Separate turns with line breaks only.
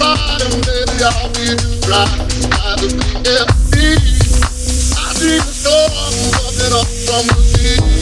i from the sea.